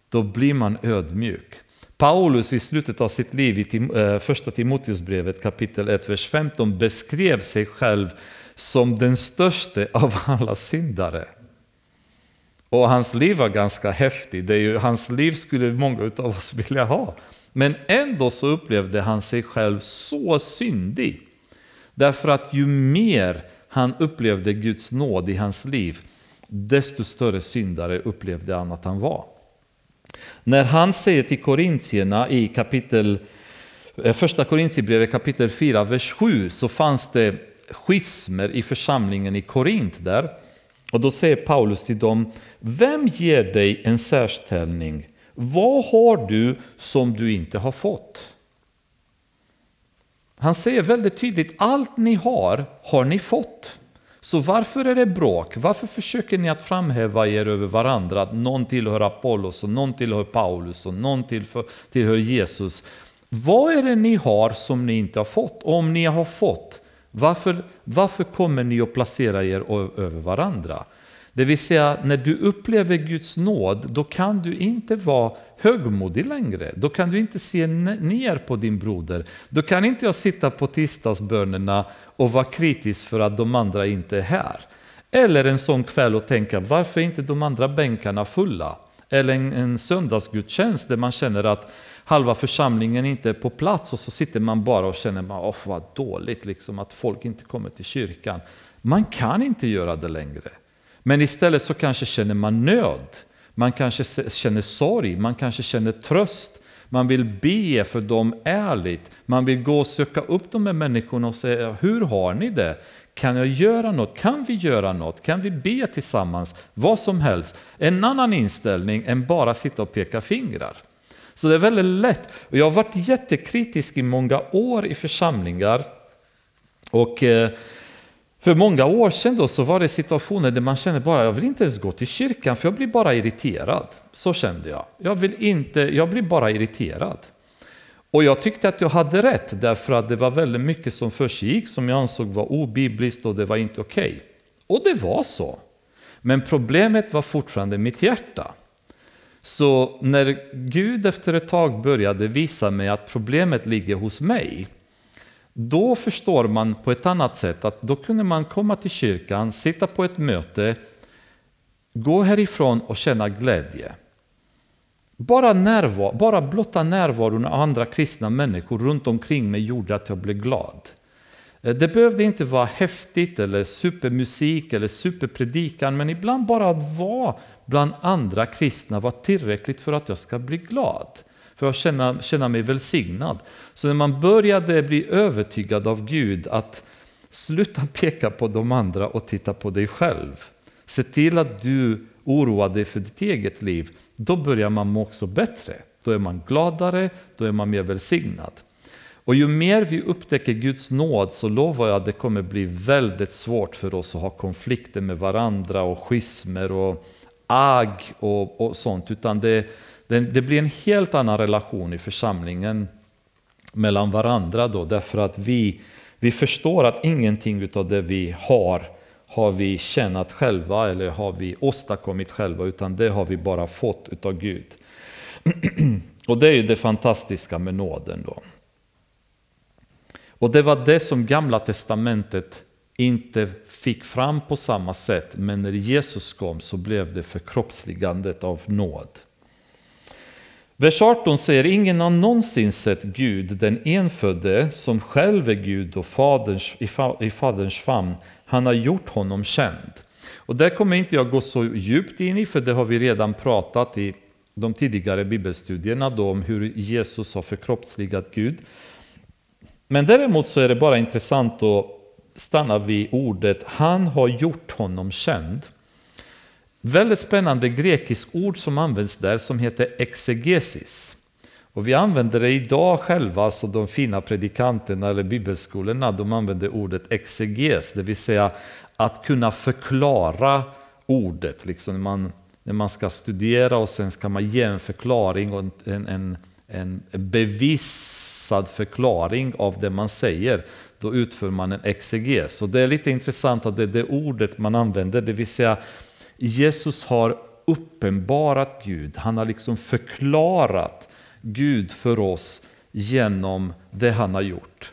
då blir man ödmjuk. Paulus i slutet av sitt liv i eh, första Timoteusbrevet kapitel 1, vers 15 beskrev sig själv som den största av alla syndare. Och hans liv var ganska häftigt, det är ju, hans liv skulle många av oss vilja ha. Men ändå så upplevde han sig själv så syndig. Därför att ju mer han upplevde Guds nåd i hans liv, desto större syndare upplevde han att han var. När han säger till korintierna i kapitel, eh, första Korintierbrevet kapitel 4, vers 7, så fanns det schismer i församlingen i Korint där. Och då säger Paulus till dem, vem ger dig en särställning? Vad har du som du inte har fått? Han säger väldigt tydligt, allt ni har, har ni fått. Så varför är det bråk? Varför försöker ni att framhäva er över varandra? Att någon tillhör Apollos och någon tillhör Paulus och någon tillhör Jesus. Vad är det ni har som ni inte har fått? Och om ni har fått, varför, varför kommer ni att placera er över varandra? Det vill säga, när du upplever Guds nåd, då kan du inte vara högmodig längre. Då kan du inte se ner på din broder. Då kan inte jag sitta på tisdagsbönerna och vara kritisk för att de andra inte är här. Eller en sån kväll och tänka, varför är inte de andra bänkarna fulla? Eller en, en söndagsgudstjänst där man känner att halva församlingen inte är på plats och så sitter man bara och känner, åh vad dåligt liksom, att folk inte kommer till kyrkan. Man kan inte göra det längre. Men istället så kanske känner man nöd. Man kanske känner sorg, man kanske känner tröst. Man vill be för dem ärligt. Man vill gå och söka upp de här människorna och säga, hur har ni det? Kan jag göra något? Kan vi göra något? Kan vi be tillsammans? Vad som helst. En annan inställning än bara sitta och peka fingrar. Så det är väldigt lätt. Och jag har varit jättekritisk i många år i församlingar. Och eh, för många år sedan då så var det situationer där man kände bara jag vill inte ens gå till kyrkan för jag blir bara irriterad. Så kände jag. Jag, vill inte, jag blir bara irriterad. Och jag tyckte att jag hade rätt därför att det var väldigt mycket som försiggick som jag ansåg var obibliskt och det var inte okej. Okay. Och det var så. Men problemet var fortfarande mitt hjärta. Så när Gud efter ett tag började visa mig att problemet ligger hos mig, då förstår man på ett annat sätt att då kunde man komma till kyrkan, sitta på ett möte, gå härifrån och känna glädje. Bara, närvar, bara blotta närvaron av andra kristna människor runt omkring mig gjorde att jag blev glad. Eh, det behövde inte vara häftigt eller supermusik eller superpredikan, men ibland bara att vara bland andra kristna var tillräckligt för att jag ska bli glad. För att känna, känna mig välsignad. Så när man började bli övertygad av Gud att sluta peka på de andra och titta på dig själv. Se till att du oroar dig för ditt eget liv. Då börjar man må också bättre. Då är man gladare, då är man mer välsignad. Och ju mer vi upptäcker Guds nåd så lovar jag att det kommer bli väldigt svårt för oss att ha konflikter med varandra och schismer och agg och, och sånt. Utan det, det, det, blir en helt annan relation i församlingen mellan varandra då. Därför att vi, vi förstår att ingenting av det vi har har vi tjänat själva eller har vi åstadkommit själva utan det har vi bara fått utav Gud. Och det är ju det fantastiska med nåden då. Och det var det som Gamla Testamentet inte fick fram på samma sätt, men när Jesus kom så blev det förkroppsligandet av nåd. Vers 18 säger, ingen har någonsin sett Gud, den enfödde, som själv är Gud och faderns, i faderns famn, han har gjort honom känd. Och där kommer inte jag gå så djupt in i, för det har vi redan pratat i de tidigare bibelstudierna då, om hur Jesus har förkroppsligat Gud. Men däremot så är det bara intressant att stanna vid ordet han har gjort honom känd. Väldigt spännande grekiskt ord som används där som heter exegesis. Och vi använder det idag själva, alltså de fina predikanterna eller bibelskolorna, de använder ordet exeges, det vill säga att kunna förklara ordet. Liksom när, man, när man ska studera och sen ska man ge en förklaring och en, en, en bevisad förklaring av det man säger, då utför man en exeges. Och det är lite intressant att det är det ordet man använder, det vill säga Jesus har uppenbarat Gud, han har liksom förklarat Gud för oss genom det han har gjort.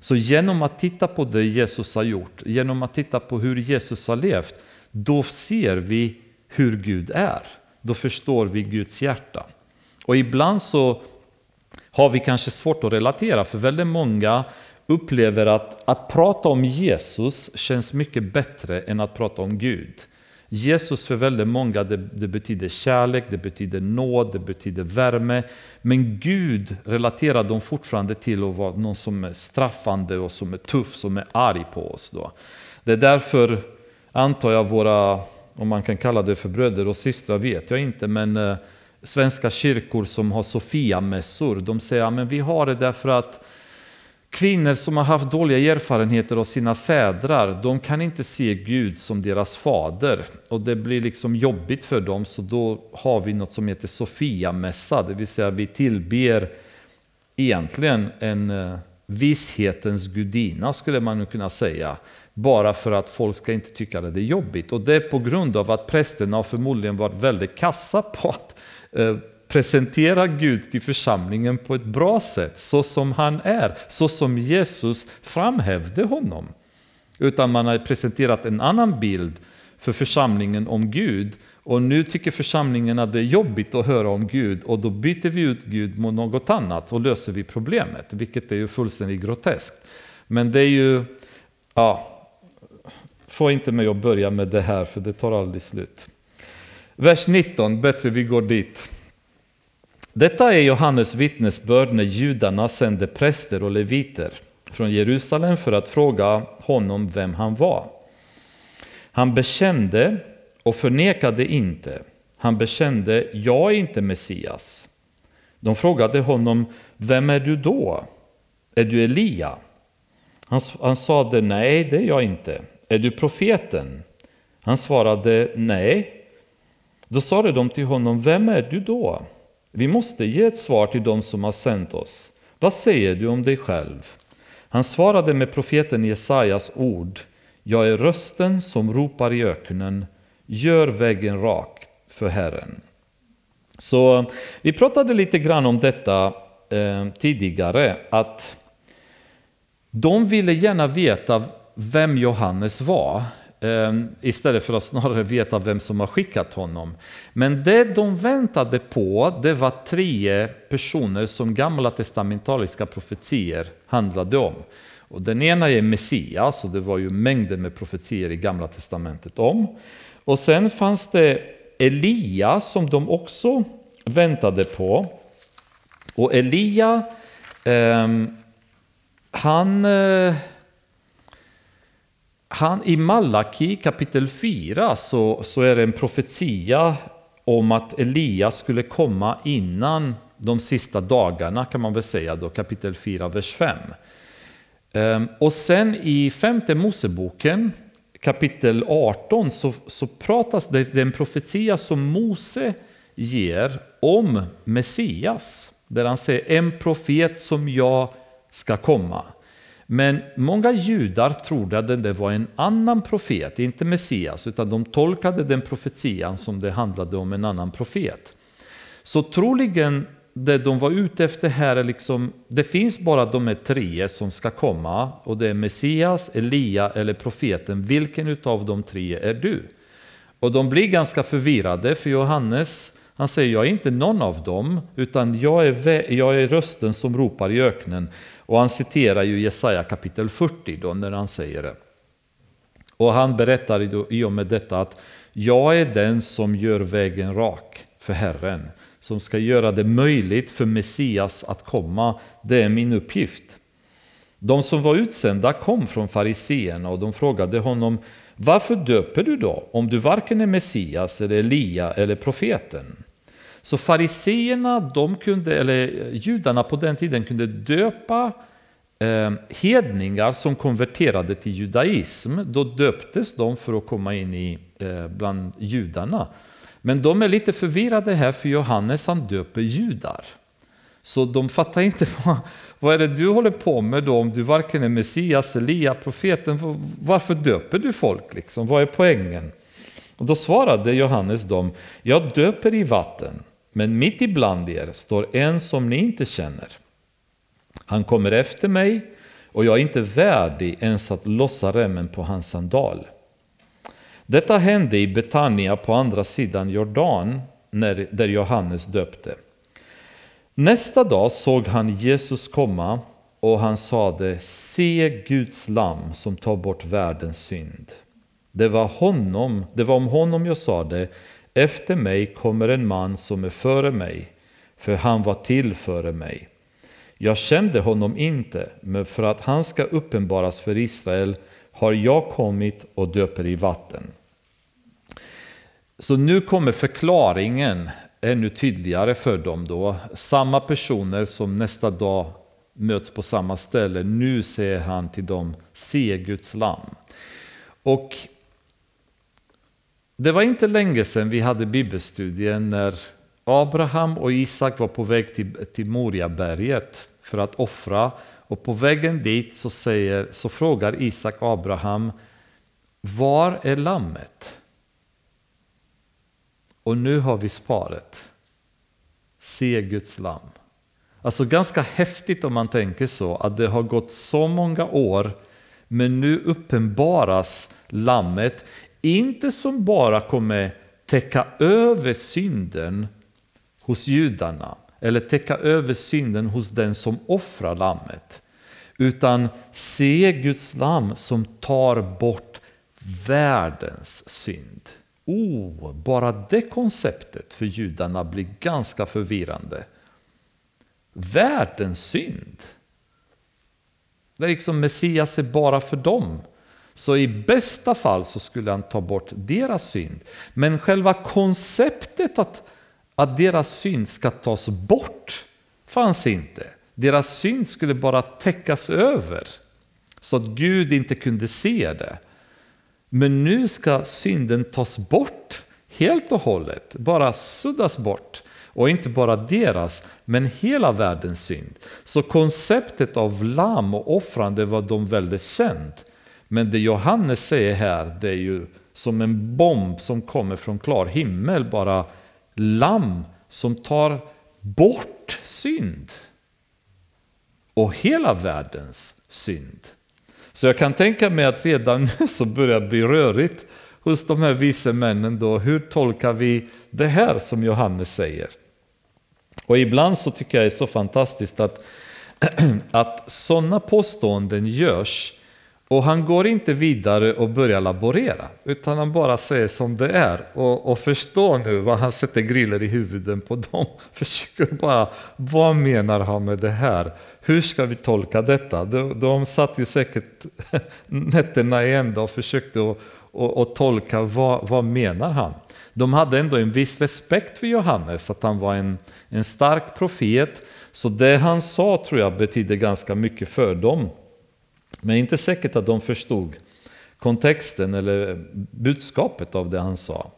Så genom att titta på det Jesus har gjort, genom att titta på hur Jesus har levt, då ser vi hur Gud är. Då förstår vi Guds hjärta. Och ibland så har vi kanske svårt att relatera, för väldigt många upplever att att prata om Jesus känns mycket bättre än att prata om Gud. Jesus för väldigt många det, det, betyder kärlek, det betyder nåd, det betyder värme. Men Gud relaterar de fortfarande till att vara någon som är straffande och som är tuff, som är arg på oss. Då. Det är därför, antar jag, våra, om man kan kalla det för bröder och systrar vet jag inte, men eh, svenska kyrkor som har Sofia-mässor, de säger att vi har det därför att Kvinnor som har haft dåliga erfarenheter av sina fädrar, de kan inte se Gud som deras fader. Och det blir liksom jobbigt för dem, så då har vi något som heter Sofiamässa. det vill säga vi tillber egentligen en eh, vishetens gudinna skulle man kunna säga. Bara för att folk ska inte tycka att det är jobbigt. Och det är på grund av att prästerna har förmodligen varit väldigt kassa på att eh, presentera Gud till församlingen på ett bra sätt, så som han är, så som Jesus framhävde honom. Utan man har presenterat en annan bild för församlingen om Gud och nu tycker församlingen att det är jobbigt att höra om Gud och då byter vi ut Gud mot något annat och löser vi problemet, vilket är ju fullständigt groteskt. Men det är ju, ja, få inte mig att börja med det här för det tar aldrig slut. Vers 19, bättre vi går dit. Detta är Johannes vittnesbörd när judarna sände präster och leviter från Jerusalem för att fråga honom vem han var. Han bekände och förnekade inte. Han bekände, jag är inte Messias. De frågade honom, vem är du då? Är du Elia? Han, han sade, nej det är jag inte. Är du profeten? Han svarade, nej. Då sade de till honom, vem är du då? Vi måste ge ett svar till dem som har sänt oss. Vad säger du om dig själv? Han svarade med profeten Jesajas ord. Jag är rösten som ropar i öknen. Gör vägen rak för Herren. Så vi pratade lite grann om detta eh, tidigare. Att de ville gärna veta vem Johannes var. Ehm, istället för att snarare veta vem som har skickat honom. Men det de väntade på, det var tre personer som gamla testamentaliska profetier handlade om. Och den ena är Messias, och det var ju mängder med profetier i gamla testamentet om. Och sen fanns det Elia som de också väntade på. Och Elia, eh, han... Eh, han, I Malaki kapitel 4 så, så är det en profetia om att Elias skulle komma innan de sista dagarna kan man väl säga då, kapitel 4, vers 5. Ehm, och sen i femte Moseboken kapitel 18 så, så pratas det, det är en profetia som Mose ger om Messias. Där han säger en profet som jag ska komma. Men många judar trodde att det var en annan profet, inte Messias, utan de tolkade den profetian som det handlade om en annan profet. Så troligen det de var ute efter här är liksom, det finns bara de här tre som ska komma och det är Messias, Elia eller profeten. Vilken av de tre är du? Och de blir ganska förvirrade för Johannes han säger jag är inte någon av dem utan jag är, jag är rösten som ropar i öknen. Och han citerar ju Jesaja kapitel 40 då när han säger det. Och han berättar i och med detta att jag är den som gör vägen rak för Herren. Som ska göra det möjligt för Messias att komma. Det är min uppgift. De som var utsända kom från fariseerna och de frågade honom Varför döper du då om du varken är Messias eller Elia eller profeten? Så fariseerna, de kunde, eller judarna på den tiden kunde döpa eh, hedningar som konverterade till judaism. Då döptes de för att komma in i, eh, bland judarna. Men de är lite förvirrade här för Johannes han döper judar. Så de fattar inte vad, vad är det du håller på med då om du varken är Messias, Elia, profeten. Varför döper du folk liksom? Vad är poängen? Och då svarade Johannes dem, jag döper i vatten. Men mitt ibland er står en som ni inte känner. Han kommer efter mig och jag är inte värdig ens att lossa remmen på hans sandal. Detta hände i Betania på andra sidan Jordan, när, där Johannes döpte. Nästa dag såg han Jesus komma och han sade Se Guds lam som tar bort världens synd. Det var, honom, det var om honom jag sade efter mig kommer en man som är före mig, för han var till före mig. Jag kände honom inte, men för att han ska uppenbaras för Israel har jag kommit och döper i vatten. Så nu kommer förklaringen ännu tydligare för dem då. Samma personer som nästa dag möts på samma ställe. Nu säger han till dem, se Guds lam. Och det var inte länge sedan vi hade bibelstudien när Abraham och Isak var på väg till, till Moriaberget för att offra. Och på vägen dit så, säger, så frågar Isak Abraham, var är lammet? Och nu har vi sparet. Se Guds lamm. Alltså ganska häftigt om man tänker så, att det har gått så många år men nu uppenbaras lammet inte som bara kommer täcka över synden hos judarna eller täcka över synden hos den som offrar lammet. Utan se Guds lamm som tar bort världens synd. Oh, bara det konceptet för judarna blir ganska förvirrande. Världens synd. Det är liksom Messias är bara för dem. Så i bästa fall så skulle han ta bort deras synd. Men själva konceptet att, att deras synd ska tas bort fanns inte. Deras synd skulle bara täckas över. Så att Gud inte kunde se det. Men nu ska synden tas bort helt och hållet, bara suddas bort. Och inte bara deras, men hela världens synd. Så konceptet av lamm och offrande var de väldigt känt. Men det Johannes säger här, det är ju som en bomb som kommer från klar himmel, bara lamm som tar bort synd. Och hela världens synd. Så jag kan tänka mig att redan nu så börjar det bli rörigt hos de här vise männen då. Hur tolkar vi det här som Johannes säger? Och ibland så tycker jag det är så fantastiskt att, att sådana påståenden görs och han går inte vidare och börjar laborera, utan han bara säger som det är. Och, och förstå nu vad han sätter griller i huvudet på dem. Försöker bara, vad menar han med det här? Hur ska vi tolka detta? De, de satt ju säkert nätterna i ända och försökte att och, och tolka vad, vad menar han? De hade ändå en viss respekt för Johannes, att han var en, en stark profet. Så det han sa tror jag betyder ganska mycket för dem. Men inte säkert att de förstod kontexten eller budskapet av det han sa.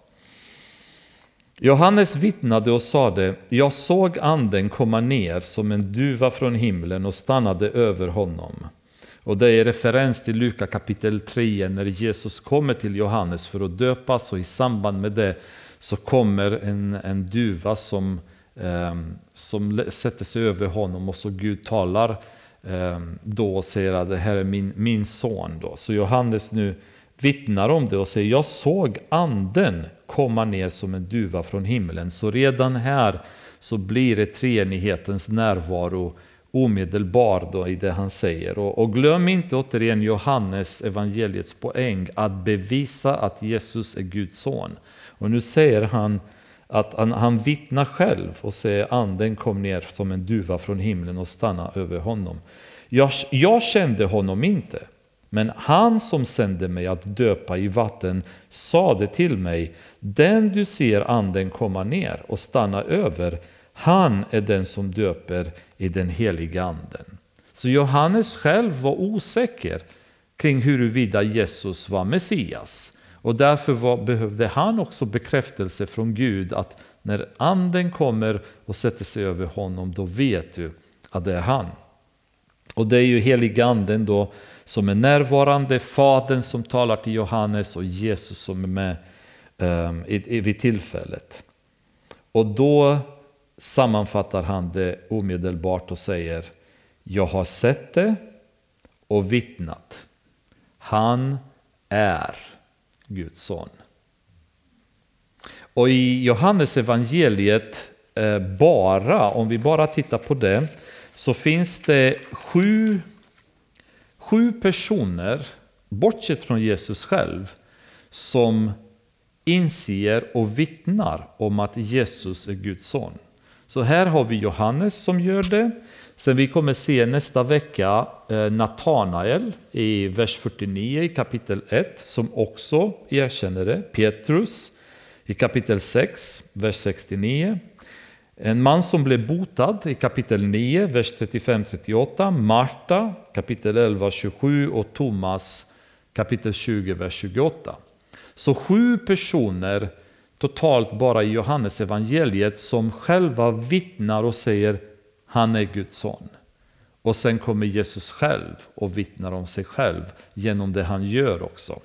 Johannes vittnade och sade, jag såg anden komma ner som en duva från himlen och stannade över honom. Och det är referens till Luka kapitel 3 när Jesus kommer till Johannes för att döpas och i samband med det så kommer en, en duva som, eh, som sätter sig över honom och så Gud talar Ehm, då då säger att det här är min, min son. Då. Så Johannes nu vittnar om det och säger jag såg anden komma ner som en duva från himlen. Så redan här så blir det treenighetens närvaro omedelbar då i det han säger. Och, och glöm inte återigen Johannes evangeliets poäng att bevisa att Jesus är Guds son. Och nu säger han att han, han vittnar själv och säger anden kom ner som en duva från himlen och stannade över honom. Jag, jag kände honom inte, men han som sände mig att döpa i vatten sade till mig, den du ser anden komma ner och stanna över, han är den som döper i den heliga anden. Så Johannes själv var osäker kring huruvida Jesus var Messias. Och därför var, behövde han också bekräftelse från Gud att när anden kommer och sätter sig över honom, då vet du att det är han. Och det är ju heliganden då som är närvarande, Fadern som talar till Johannes och Jesus som är med um, vid tillfället. Och då sammanfattar han det omedelbart och säger Jag har sett det och vittnat. Han är Guds son. Och i Johannes evangeliet eh, bara, om vi bara tittar på det, så finns det sju, sju personer, bortsett från Jesus själv, som inser och vittnar om att Jesus är Guds son. Så här har vi Johannes som gör det. Sen vi kommer se nästa vecka eh, Natanael i vers 49 i kapitel 1 som också erkänner det. Petrus i kapitel 6, vers 69. En man som blev botad i kapitel 9, vers 35-38. Marta kapitel 11, 27 och Thomas kapitel 20, vers 28. Så sju personer totalt bara i Johannes evangeliet som själva vittnar och säger han är Guds son. Och sen kommer Jesus själv och vittnar om sig själv genom det han gör också.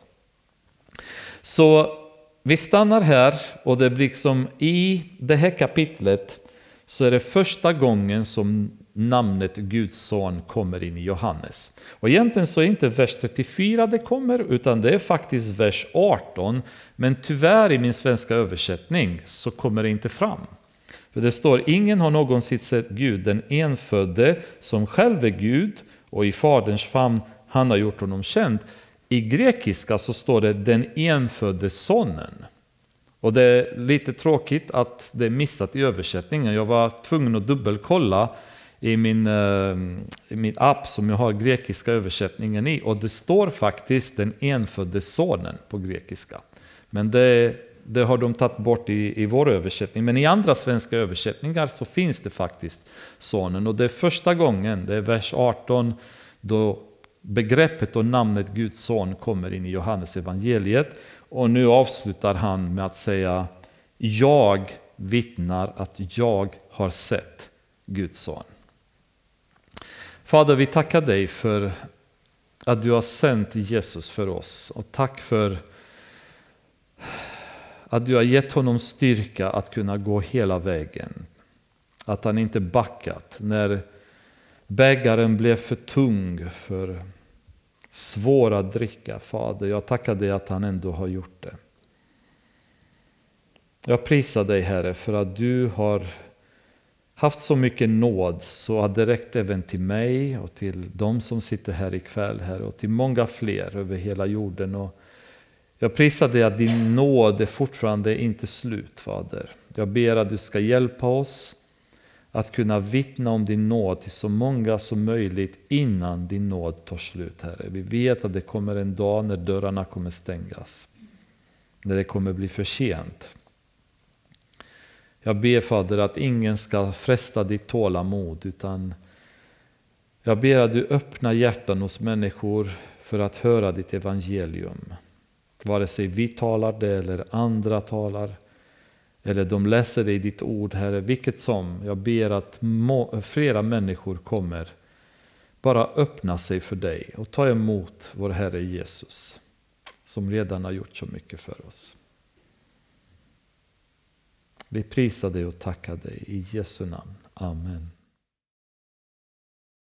Så vi stannar här och det blir liksom i det här kapitlet så är det första gången som namnet Guds son kommer in i Johannes. Och egentligen så är det inte vers 34 det kommer, utan det är faktiskt vers 18. Men tyvärr i min svenska översättning så kommer det inte fram. För det står, ingen har någonsin sett Gud, den enfödde som själv är Gud och i Faderns famn han har gjort honom känd. i grekiska så står det den enfödde sonen. Och det är lite tråkigt att det är missat i översättningen. Jag var tvungen att dubbelkolla i min, eh, i min app som jag har grekiska översättningen i. Och det står faktiskt den enfödde sonen på grekiska. Men det, det har de tagit bort i, i vår översättning. Men i andra svenska översättningar så finns det faktiskt sonen. Och det är första gången, det är vers 18, då begreppet och namnet Guds son kommer in i Johannes evangeliet. Och nu avslutar han med att säga Jag vittnar att jag har sett Guds son. Fader, vi tackar dig för att du har sänt Jesus för oss. Och tack för att du har gett honom styrka att kunna gå hela vägen. Att han inte backat när bägaren blev för tung, för svår att dricka. Fader, jag tackar dig att han ändå har gjort det. Jag prisar dig Herre för att du har haft så mycket nåd så att det räckt även till mig och till de som sitter här ikväll Herre och till många fler över hela jorden. Och jag prisar dig att din nåd är fortfarande inte slut Fader. Jag ber att du ska hjälpa oss att kunna vittna om din nåd till så många som möjligt innan din nåd tar slut Herre. Vi vet att det kommer en dag när dörrarna kommer stängas. När det kommer bli för sent. Jag ber Fader att ingen ska fresta ditt tålamod utan jag ber att du öppnar hjärtan hos människor för att höra ditt evangelium. Vare sig vi talar det eller andra talar eller de läser det i ditt ord Herre, vilket som. Jag ber att flera människor kommer bara öppna sig för dig och ta emot vår Herre Jesus som redan har gjort så mycket för oss. Vi prisar dig och tackar dig i Jesu namn. Amen.